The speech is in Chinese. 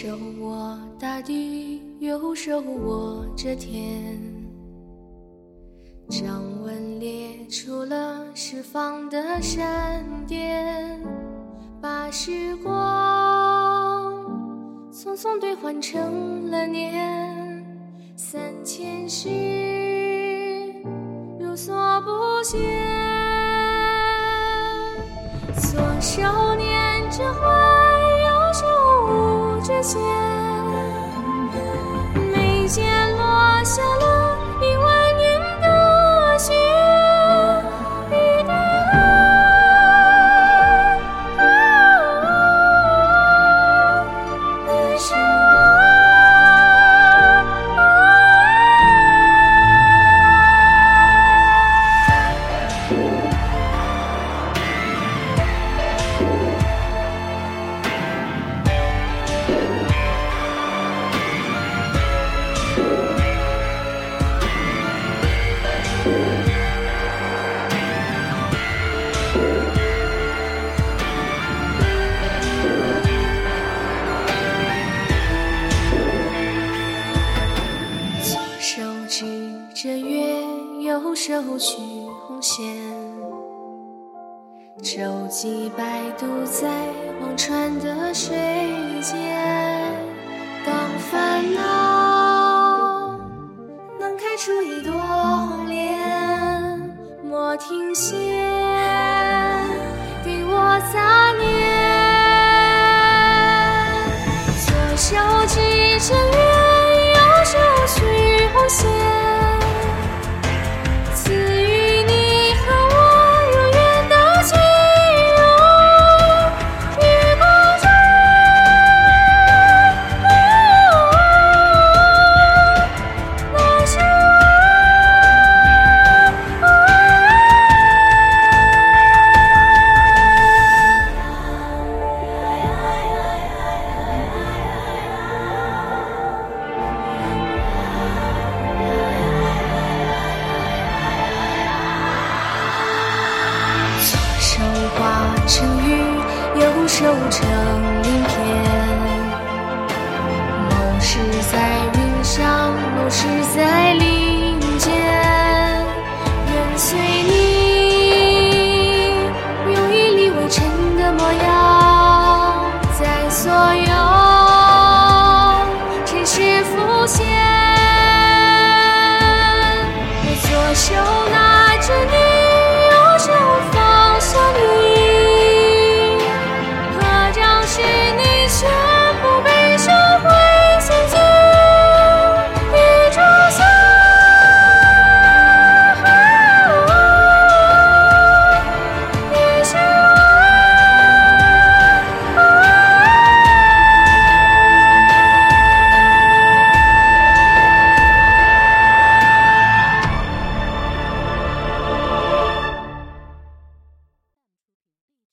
手握大地，右手握着天。掌纹裂出了释放的闪电，把时光匆匆兑换成了年。三千世如所不见，左手捻着花，间。手取红线，舟楫摆渡在忘川的水间。当烦恼能开出一朵红莲，莫停歇，给我杂念。左手指着月，右手取红线，成雨，右手成鳞片。某时在云上，某时在林